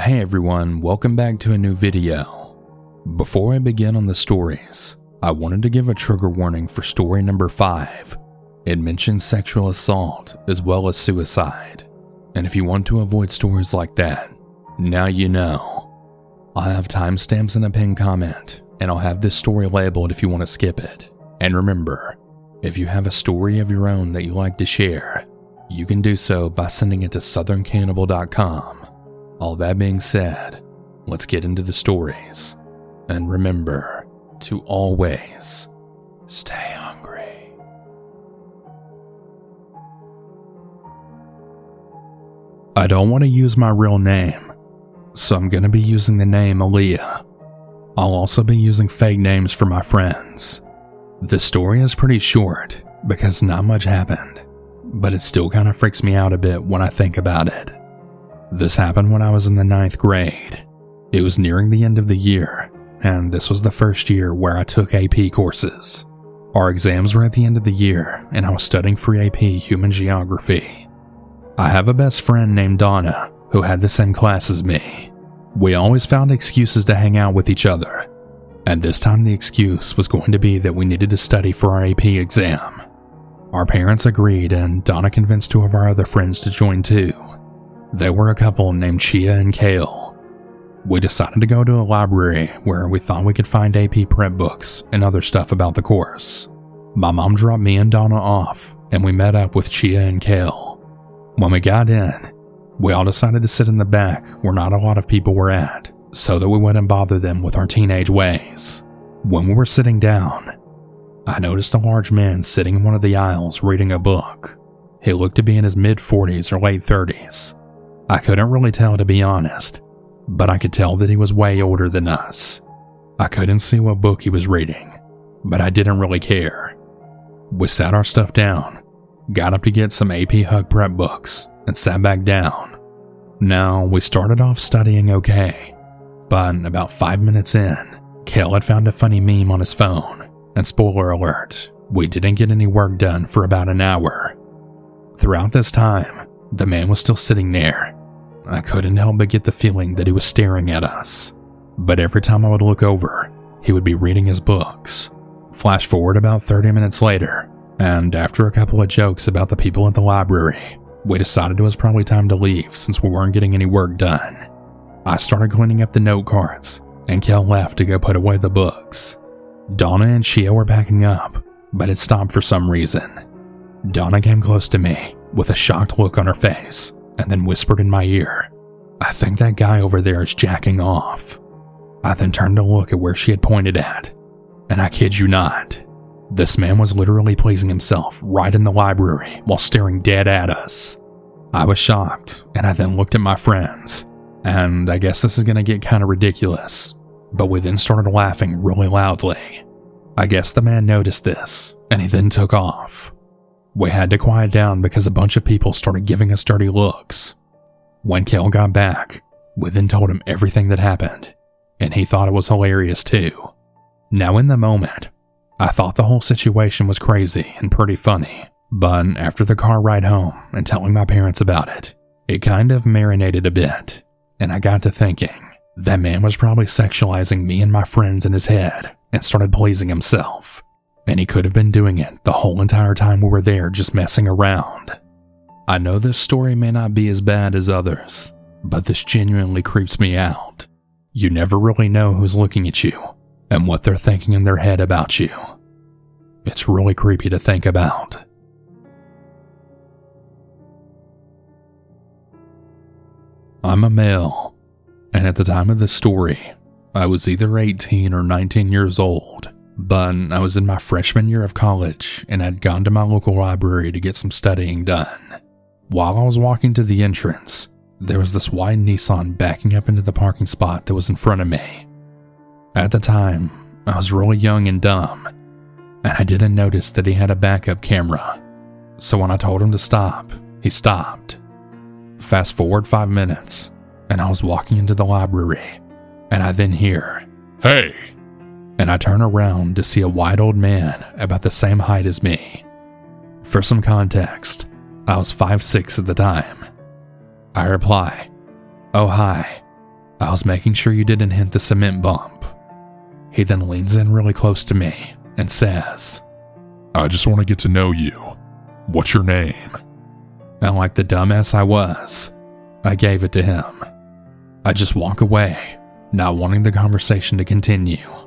Hey everyone, welcome back to a new video. Before I begin on the stories, I wanted to give a trigger warning for story number 5. It mentions sexual assault as well as suicide. And if you want to avoid stories like that, now you know. I'll have timestamps in a pinned comment, and I'll have this story labeled if you want to skip it. And remember, if you have a story of your own that you like to share, you can do so by sending it to southerncannibal.com. All that being said, let's get into the stories. And remember to always stay hungry. I don't want to use my real name, so I'm going to be using the name Aaliyah. I'll also be using fake names for my friends. The story is pretty short because not much happened, but it still kind of freaks me out a bit when I think about it. This happened when I was in the ninth grade. It was nearing the end of the year, and this was the first year where I took AP courses. Our exams were at the end of the year, and I was studying for AP Human Geography. I have a best friend named Donna who had the same class as me. We always found excuses to hang out with each other, and this time the excuse was going to be that we needed to study for our AP exam. Our parents agreed, and Donna convinced two of our other friends to join too. They were a couple named Chia and Kale. We decided to go to a library where we thought we could find AP prep books and other stuff about the course. My mom dropped me and Donna off, and we met up with Chia and Kale. When we got in, we all decided to sit in the back where not a lot of people were at, so that we wouldn't bother them with our teenage ways. When we were sitting down, I noticed a large man sitting in one of the aisles reading a book. He looked to be in his mid 40s or late 30s. I couldn't really tell to be honest, but I could tell that he was way older than us. I couldn't see what book he was reading, but I didn't really care. We sat our stuff down got up to get some AP Hug prep books, and sat back down. Now, we started off studying okay, but about five minutes in, Kale had found a funny meme on his phone, and spoiler alert, we didn't get any work done for about an hour. Throughout this time, the man was still sitting there. I couldn't help but get the feeling that he was staring at us. But every time I would look over, he would be reading his books. Flash forward about 30 minutes later, and after a couple of jokes about the people at the library, we decided it was probably time to leave since we weren't getting any work done. I started cleaning up the note cards, and Kel left to go put away the books. Donna and Chia were backing up, but it stopped for some reason. Donna came close to me with a shocked look on her face and then whispered in my ear, I think that guy over there is jacking off. I then turned to look at where she had pointed at, and I kid you not, this man was literally pleasing himself right in the library while staring dead at us. I was shocked, and I then looked at my friends. And I guess this is gonna get kinda ridiculous, but we then started laughing really loudly. I guess the man noticed this, and he then took off. We had to quiet down because a bunch of people started giving us dirty looks. When Kel got back, we then told him everything that happened, and he thought it was hilarious too. Now, in the moment, I thought the whole situation was crazy and pretty funny, but after the car ride home and telling my parents about it, it kind of marinated a bit, and I got to thinking that man was probably sexualizing me and my friends in his head and started pleasing himself. And he could have been doing it the whole entire time we were there just messing around. I know this story may not be as bad as others, but this genuinely creeps me out. You never really know who's looking at you and what they're thinking in their head about you. It's really creepy to think about. I'm a male, and at the time of this story, I was either 18 or 19 years old, but I was in my freshman year of college and I'd gone to my local library to get some studying done. While I was walking to the entrance, there was this white Nissan backing up into the parking spot that was in front of me. At the time, I was really young and dumb, and I didn't notice that he had a backup camera. So when I told him to stop, he stopped. Fast forward five minutes, and I was walking into the library, and I then hear, Hey! And I turn around to see a white old man about the same height as me. For some context, I was five six at the time. I reply, Oh, hi. I was making sure you didn't hit the cement bump. He then leans in really close to me and says, I just want to get to know you. What's your name? And like the dumbass I was, I gave it to him. I just walk away, not wanting the conversation to continue.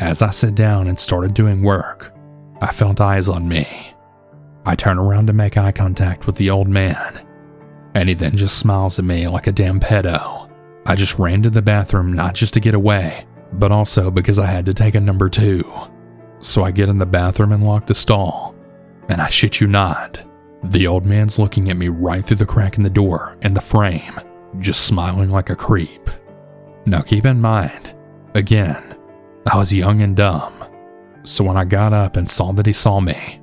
As I sit down and started doing work, I felt eyes on me. I turn around to make eye contact with the old man, and he then just smiles at me like a damn pedo. I just ran to the bathroom not just to get away, but also because I had to take a number two. So I get in the bathroom and lock the stall, and I shit you not, the old man's looking at me right through the crack in the door and the frame, just smiling like a creep. Now keep in mind, again, I was young and dumb, so when I got up and saw that he saw me,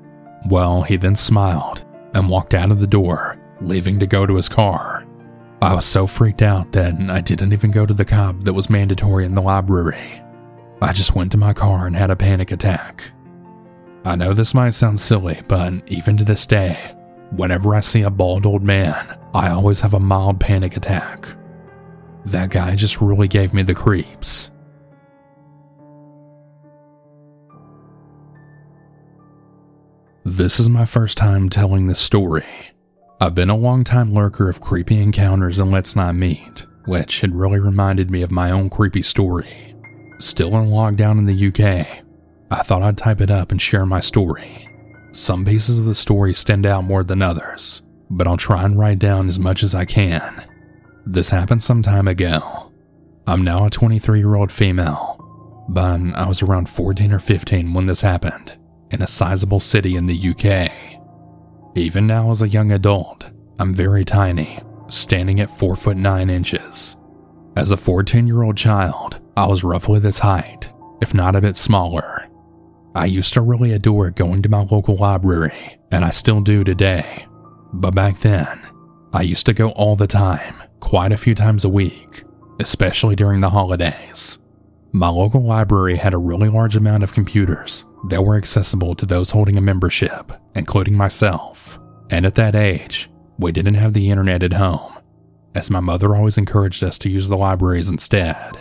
well, he then smiled and walked out of the door, leaving to go to his car. I was so freaked out that I didn't even go to the cop that was mandatory in the library. I just went to my car and had a panic attack. I know this might sound silly, but even to this day, whenever I see a bald old man, I always have a mild panic attack. That guy just really gave me the creeps. This is my first time telling this story. I've been a long time lurker of creepy encounters and Let's Not Meet, which had really reminded me of my own creepy story. Still in lockdown in the UK, I thought I'd type it up and share my story. Some pieces of the story stand out more than others, but I'll try and write down as much as I can. This happened some time ago. I'm now a 23 year old female, but I was around 14 or 15 when this happened, in a sizable city in the UK. Even now, as a young adult, I'm very tiny, standing at 4 foot 9 inches. As a 14 year old child, I was roughly this height, if not a bit smaller. I used to really adore going to my local library, and I still do today. But back then, I used to go all the time, quite a few times a week, especially during the holidays. My local library had a really large amount of computers that were accessible to those holding a membership, including myself. And at that age, we didn't have the internet at home, as my mother always encouraged us to use the libraries instead.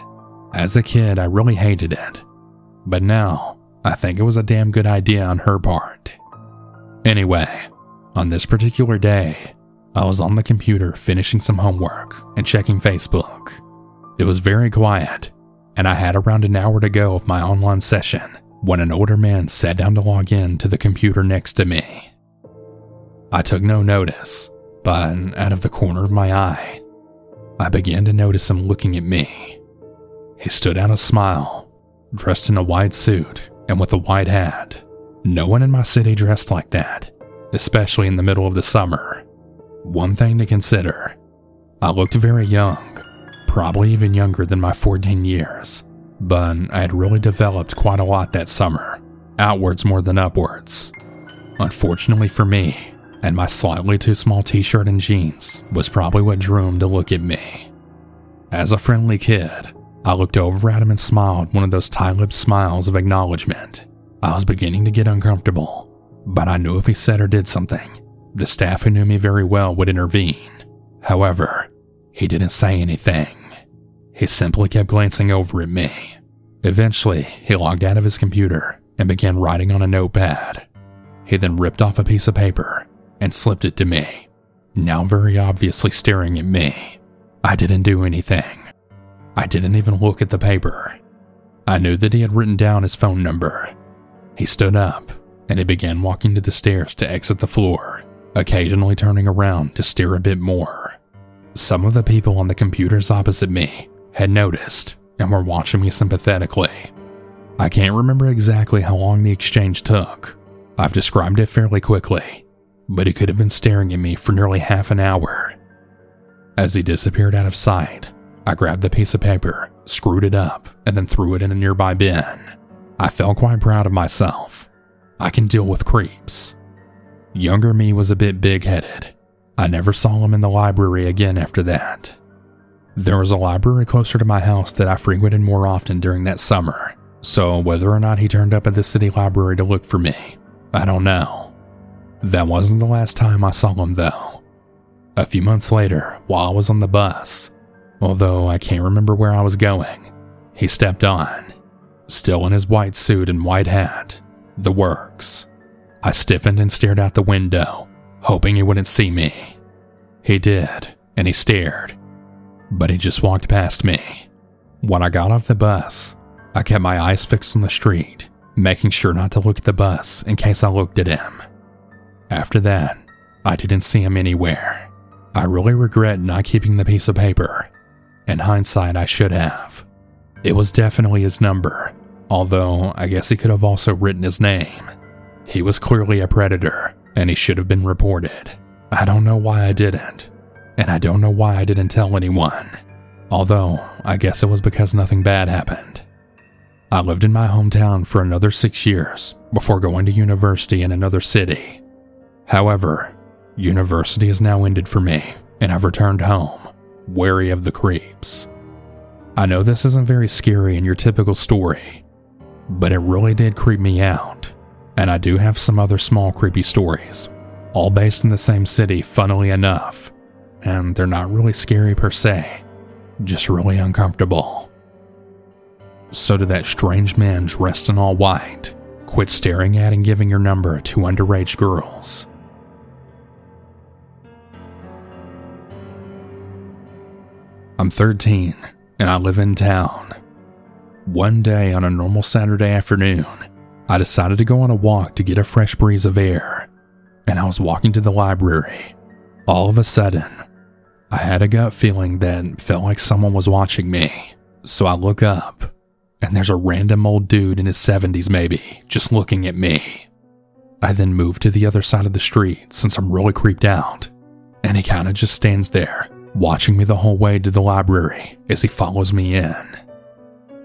As a kid, I really hated it. But now, I think it was a damn good idea on her part. Anyway, on this particular day, I was on the computer finishing some homework and checking Facebook. It was very quiet, and I had around an hour to go of my online session when an older man sat down to log in to the computer next to me. I took no notice, but out of the corner of my eye, I began to notice him looking at me. He stood out a smile, dressed in a white suit and with a white hat. No one in my city dressed like that, especially in the middle of the summer. One thing to consider I looked very young, probably even younger than my 14 years, but I had really developed quite a lot that summer, outwards more than upwards. Unfortunately for me, and my slightly too small t shirt and jeans was probably what drew him to look at me. As a friendly kid, I looked over at him and smiled one of those tight lipped smiles of acknowledgement. I was beginning to get uncomfortable, but I knew if he said or did something, the staff who knew me very well would intervene. However, he didn't say anything. He simply kept glancing over at me. Eventually, he logged out of his computer and began writing on a notepad. He then ripped off a piece of paper and slipped it to me, now very obviously staring at me. I didn't do anything. I didn't even look at the paper. I knew that he had written down his phone number. He stood up and he began walking to the stairs to exit the floor, occasionally turning around to stare a bit more. Some of the people on the computers opposite me had noticed and were watching me sympathetically. I can't remember exactly how long the exchange took. I've described it fairly quickly, but he could have been staring at me for nearly half an hour. As he disappeared out of sight, I grabbed the piece of paper, screwed it up, and then threw it in a nearby bin. I felt quite proud of myself. I can deal with creeps. Younger me was a bit big headed. I never saw him in the library again after that. There was a library closer to my house that I frequented more often during that summer, so whether or not he turned up at the city library to look for me, I don't know. That wasn't the last time I saw him though. A few months later, while I was on the bus, although I can't remember where I was going. He stepped on, still in his white suit and white hat, the works. I stiffened and stared out the window, hoping he wouldn't see me. He did, and he stared, but he just walked past me. When I got off the bus, I kept my eyes fixed on the street, making sure not to look at the bus in case I looked at him. After that, I didn't see him anywhere. I really regret not keeping the piece of paper. In hindsight, I should have. It was definitely his number, although I guess he could have also written his name. He was clearly a predator, and he should have been reported. I don't know why I didn't, and I don't know why I didn't tell anyone. Although, I guess it was because nothing bad happened. I lived in my hometown for another six years before going to university in another city. However, university has now ended for me, and I've returned home, wary of the creeps. I know this isn't very scary in your typical story, but it really did creep me out, and I do have some other small creepy stories, all based in the same city, funnily enough, and they're not really scary per se, just really uncomfortable. So did that strange man dressed in all white quit staring at and giving your number to underage girls. I'm 13 and I live in town. One day on a normal Saturday afternoon, I decided to go on a walk to get a fresh breeze of air, and I was walking to the library. All of a sudden, I had a gut feeling that felt like someone was watching me. So I look up, and there's a random old dude in his 70s, maybe, just looking at me. I then move to the other side of the street since I'm really creeped out, and he kind of just stands there, watching me the whole way to the library as he follows me in.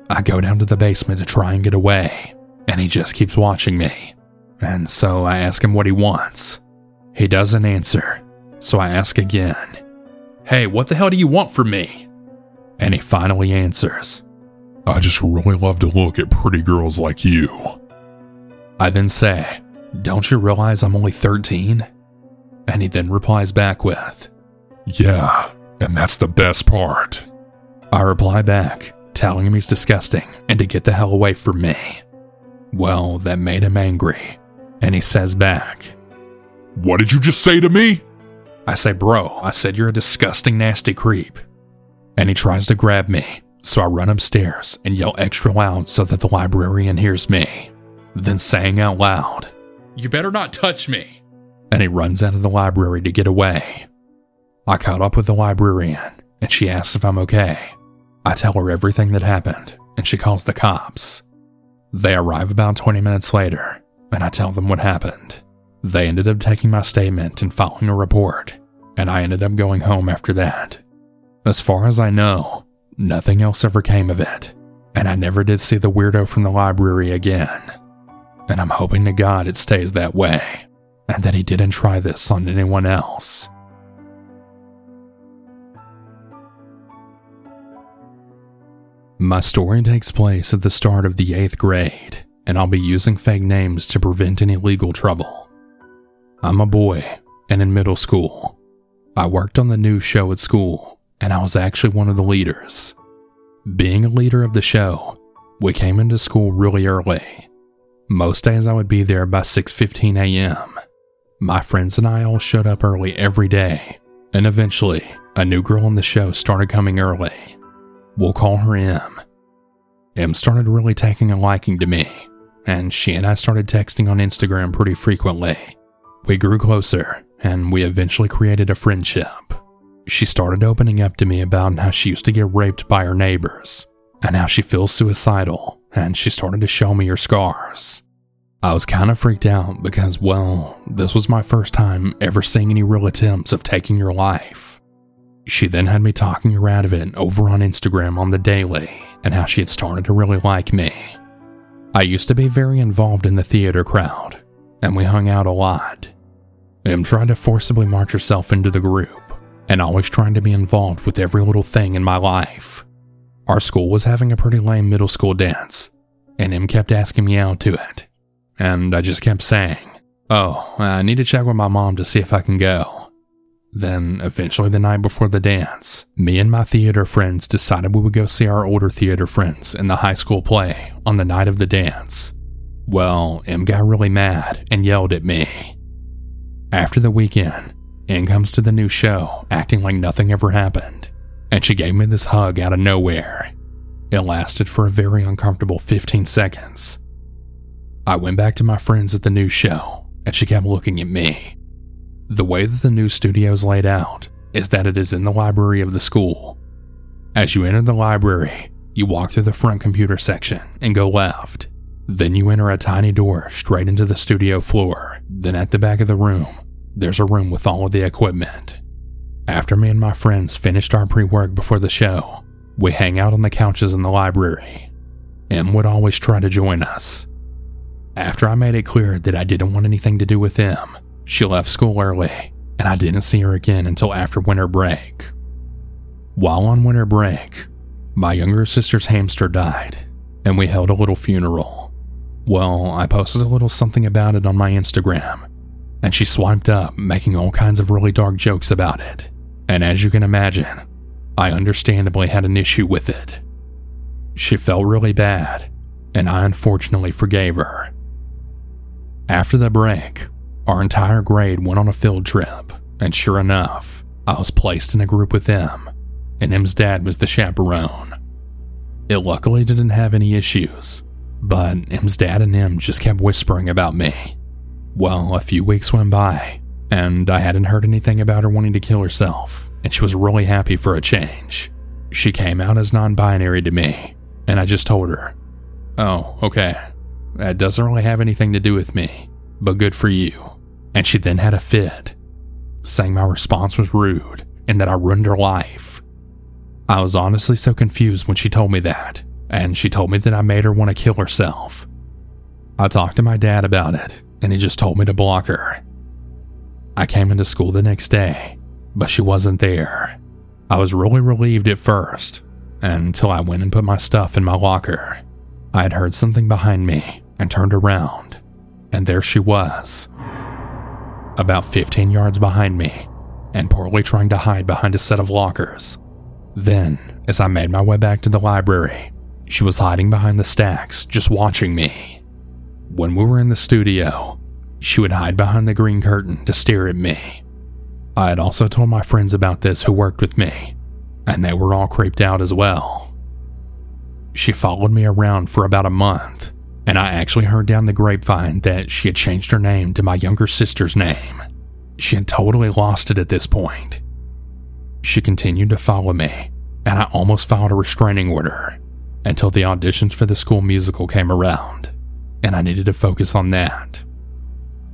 I go down to the basement to try and get away, and he just keeps watching me. And so I ask him what he wants. He doesn't answer, so I ask again, Hey, what the hell do you want from me? And he finally answers, I just really love to look at pretty girls like you. I then say, Don't you realize I'm only 13? And he then replies back with, Yeah, and that's the best part. I reply back, telling him he's disgusting and to get the hell away from me. Well, that made him angry, and he says back, What did you just say to me? I say, Bro, I said you're a disgusting, nasty creep. And he tries to grab me, so I run upstairs and yell extra loud so that the librarian hears me, then saying out loud, You better not touch me. And he runs out of the library to get away. I caught up with the librarian, and she asks if I'm okay. I tell her everything that happened, and she calls the cops. They arrive about 20 minutes later, and I tell them what happened. They ended up taking my statement and filing a report, and I ended up going home after that. As far as I know, nothing else ever came of it, and I never did see the weirdo from the library again. And I'm hoping to God it stays that way, and that he didn't try this on anyone else. My story takes place at the start of the 8th grade, and I'll be using fake names to prevent any legal trouble. I'm a boy, and in middle school. I worked on the news show at school, and I was actually one of the leaders. Being a leader of the show, we came into school really early. Most days I would be there by 6:15 a.m. My friends and I all showed up early every day, and eventually, a new girl on the show started coming early. We'll call her M. M started really taking a liking to me, and she and I started texting on Instagram pretty frequently. We grew closer, and we eventually created a friendship. She started opening up to me about how she used to get raped by her neighbors, and how she feels suicidal, and she started to show me her scars. I was kind of freaked out because, well, this was my first time ever seeing any real attempts of taking your life. She then had me talking her out of it over on Instagram on the daily and how she had started to really like me. I used to be very involved in the theater crowd, and we hung out a lot. M tried to forcibly march herself into the group, and always trying to be involved with every little thing in my life. Our school was having a pretty lame middle school dance, and M kept asking me out to it. And I just kept saying, Oh, I need to check with my mom to see if I can go. Then, eventually, the night before the dance, me and my theater friends decided we would go see our older theater friends in the high school play on the night of the dance. Well, M got really mad and yelled at me. After the weekend, M comes to the new show acting like nothing ever happened, and she gave me this hug out of nowhere. It lasted for a very uncomfortable 15 seconds. I went back to my friends at the new show, and she kept looking at me. The way that the new studio is laid out is that it is in the library of the school. As you enter the library, you walk through the front computer section and go left. Then you enter a tiny door straight into the studio floor. Then at the back of the room, there's a room with all of the equipment. After me and my friends finished our pre work before the show, we hang out on the couches in the library. M would always try to join us. After I made it clear that I didn't want anything to do with M, she left school early, and I didn't see her again until after winter break. While on winter break, my younger sister's hamster died, and we held a little funeral. Well, I posted a little something about it on my Instagram, and she swiped up, making all kinds of really dark jokes about it. And as you can imagine, I understandably had an issue with it. She felt really bad, and I unfortunately forgave her. After the break, our entire grade went on a field trip, and sure enough, I was placed in a group with M, and M's dad was the chaperone. It luckily didn't have any issues, but M's dad and M just kept whispering about me. Well, a few weeks went by, and I hadn't heard anything about her wanting to kill herself, and she was really happy for a change. She came out as non binary to me, and I just told her, Oh, okay. That doesn't really have anything to do with me, but good for you and she then had a fit, saying my response was rude and that I ruined her life. I was honestly so confused when she told me that, and she told me that I made her want to kill herself. I talked to my dad about it, and he just told me to block her. I came into school the next day, but she wasn't there. I was really relieved at first, until I went and put my stuff in my locker. I had heard something behind me and turned around, and there she was, about 15 yards behind me, and poorly trying to hide behind a set of lockers. Then, as I made my way back to the library, she was hiding behind the stacks, just watching me. When we were in the studio, she would hide behind the green curtain to stare at me. I had also told my friends about this who worked with me, and they were all creeped out as well. She followed me around for about a month and I actually heard down the grapevine that she had changed her name to my younger sister's name. She had totally lost it at this point. She continued to follow me, and I almost filed a restraining order until the auditions for the school musical came around, and I needed to focus on that.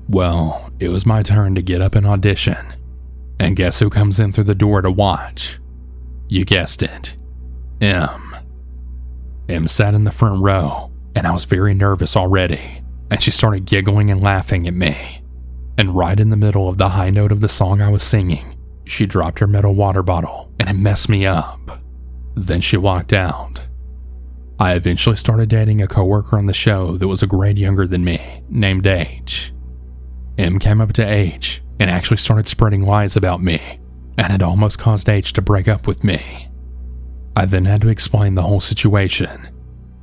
Well, it was my turn to get up and audition, and guess who comes in through the door to watch? You guessed it M. M sat in the front row and I was very nervous already. And she started giggling and laughing at me. And right in the middle of the high note of the song I was singing, she dropped her metal water bottle and it messed me up. Then she walked out. I eventually started dating a coworker on the show that was a grade younger than me, named H. M came up to H and actually started spreading lies about me, and it almost caused H to break up with me. I then had to explain the whole situation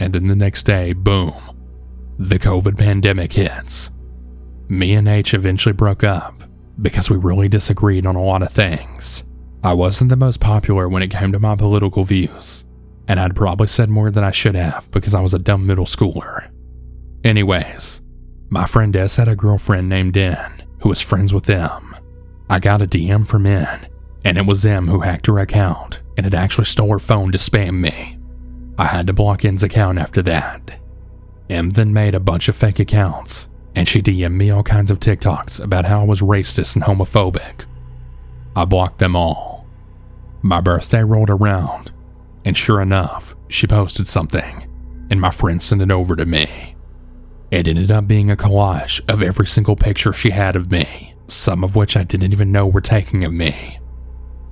and then the next day, boom, the COVID pandemic hits. Me and H eventually broke up because we really disagreed on a lot of things. I wasn't the most popular when it came to my political views, and I'd probably said more than I should have because I was a dumb middle schooler. Anyways, my friend S had a girlfriend named N who was friends with M. I got a DM from N, and it was M who hacked her account and had actually stole her phone to spam me. I had to block N's account after that. M then made a bunch of fake accounts, and she DM'd me all kinds of TikToks about how I was racist and homophobic. I blocked them all. My birthday rolled around, and sure enough, she posted something, and my friend sent it over to me. It ended up being a collage of every single picture she had of me, some of which I didn't even know were taken of me.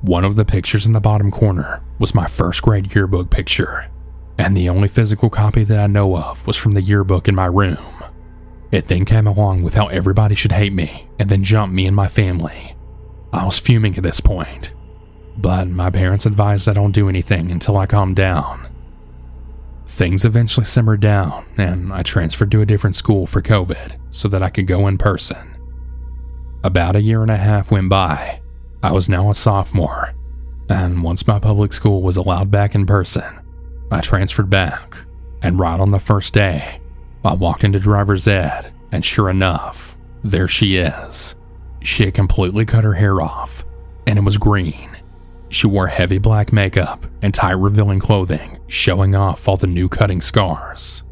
One of the pictures in the bottom corner was my first grade yearbook picture, and the only physical copy that I know of was from the yearbook in my room. It then came along with how everybody should hate me and then jump me and my family. I was fuming at this point, but my parents advised I don't do anything until I calmed down. Things eventually simmered down, and I transferred to a different school for COVID so that I could go in person. About a year and a half went by. I was now a sophomore, and once my public school was allowed back in person, I transferred back. And right on the first day, I walked into driver's ed, and sure enough, there she is. She had completely cut her hair off, and it was green. She wore heavy black makeup and tight revealing clothing, showing off all the new cutting scars.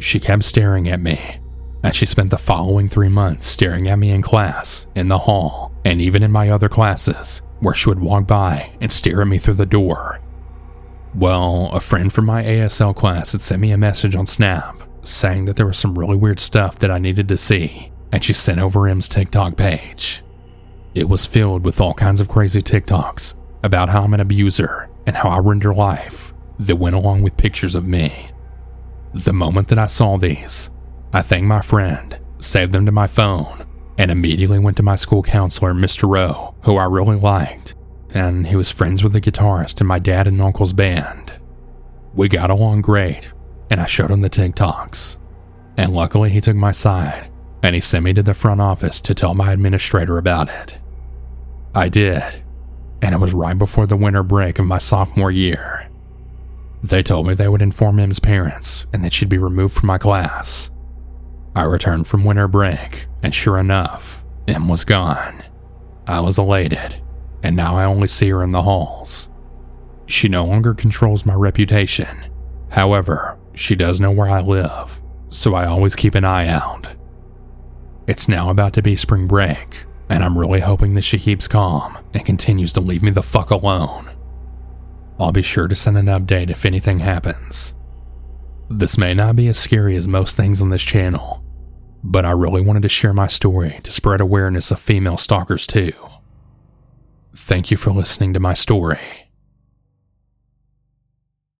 She kept staring at me, and she spent the following three months staring at me in class, in the hall, and even in my other classes, where she would walk by and stare at me through the door. Well, a friend from my ASL class had sent me a message on Snap saying that there was some really weird stuff that I needed to see, and she sent over M's TikTok page. It was filled with all kinds of crazy TikToks about how I'm an abuser and how I render life that went along with pictures of me. The moment that I saw these, I thanked my friend, saved them to my phone, and immediately went to my school counselor, Mr. Rowe, who I really liked, and he was friends with the guitarist in my dad and uncle's band. We got along great, and I showed him the TikToks. And luckily, he took my side and he sent me to the front office to tell my administrator about it. I did, and it was right before the winter break of my sophomore year. They told me they would inform M's parents and that she'd be removed from my class. I returned from winter break, and sure enough, M was gone. I was elated, and now I only see her in the halls. She no longer controls my reputation. However, she does know where I live, so I always keep an eye out. It's now about to be spring break, and I'm really hoping that she keeps calm and continues to leave me the fuck alone. I'll be sure to send an update if anything happens. This may not be as scary as most things on this channel, but I really wanted to share my story to spread awareness of female stalkers too. Thank you for listening to my story.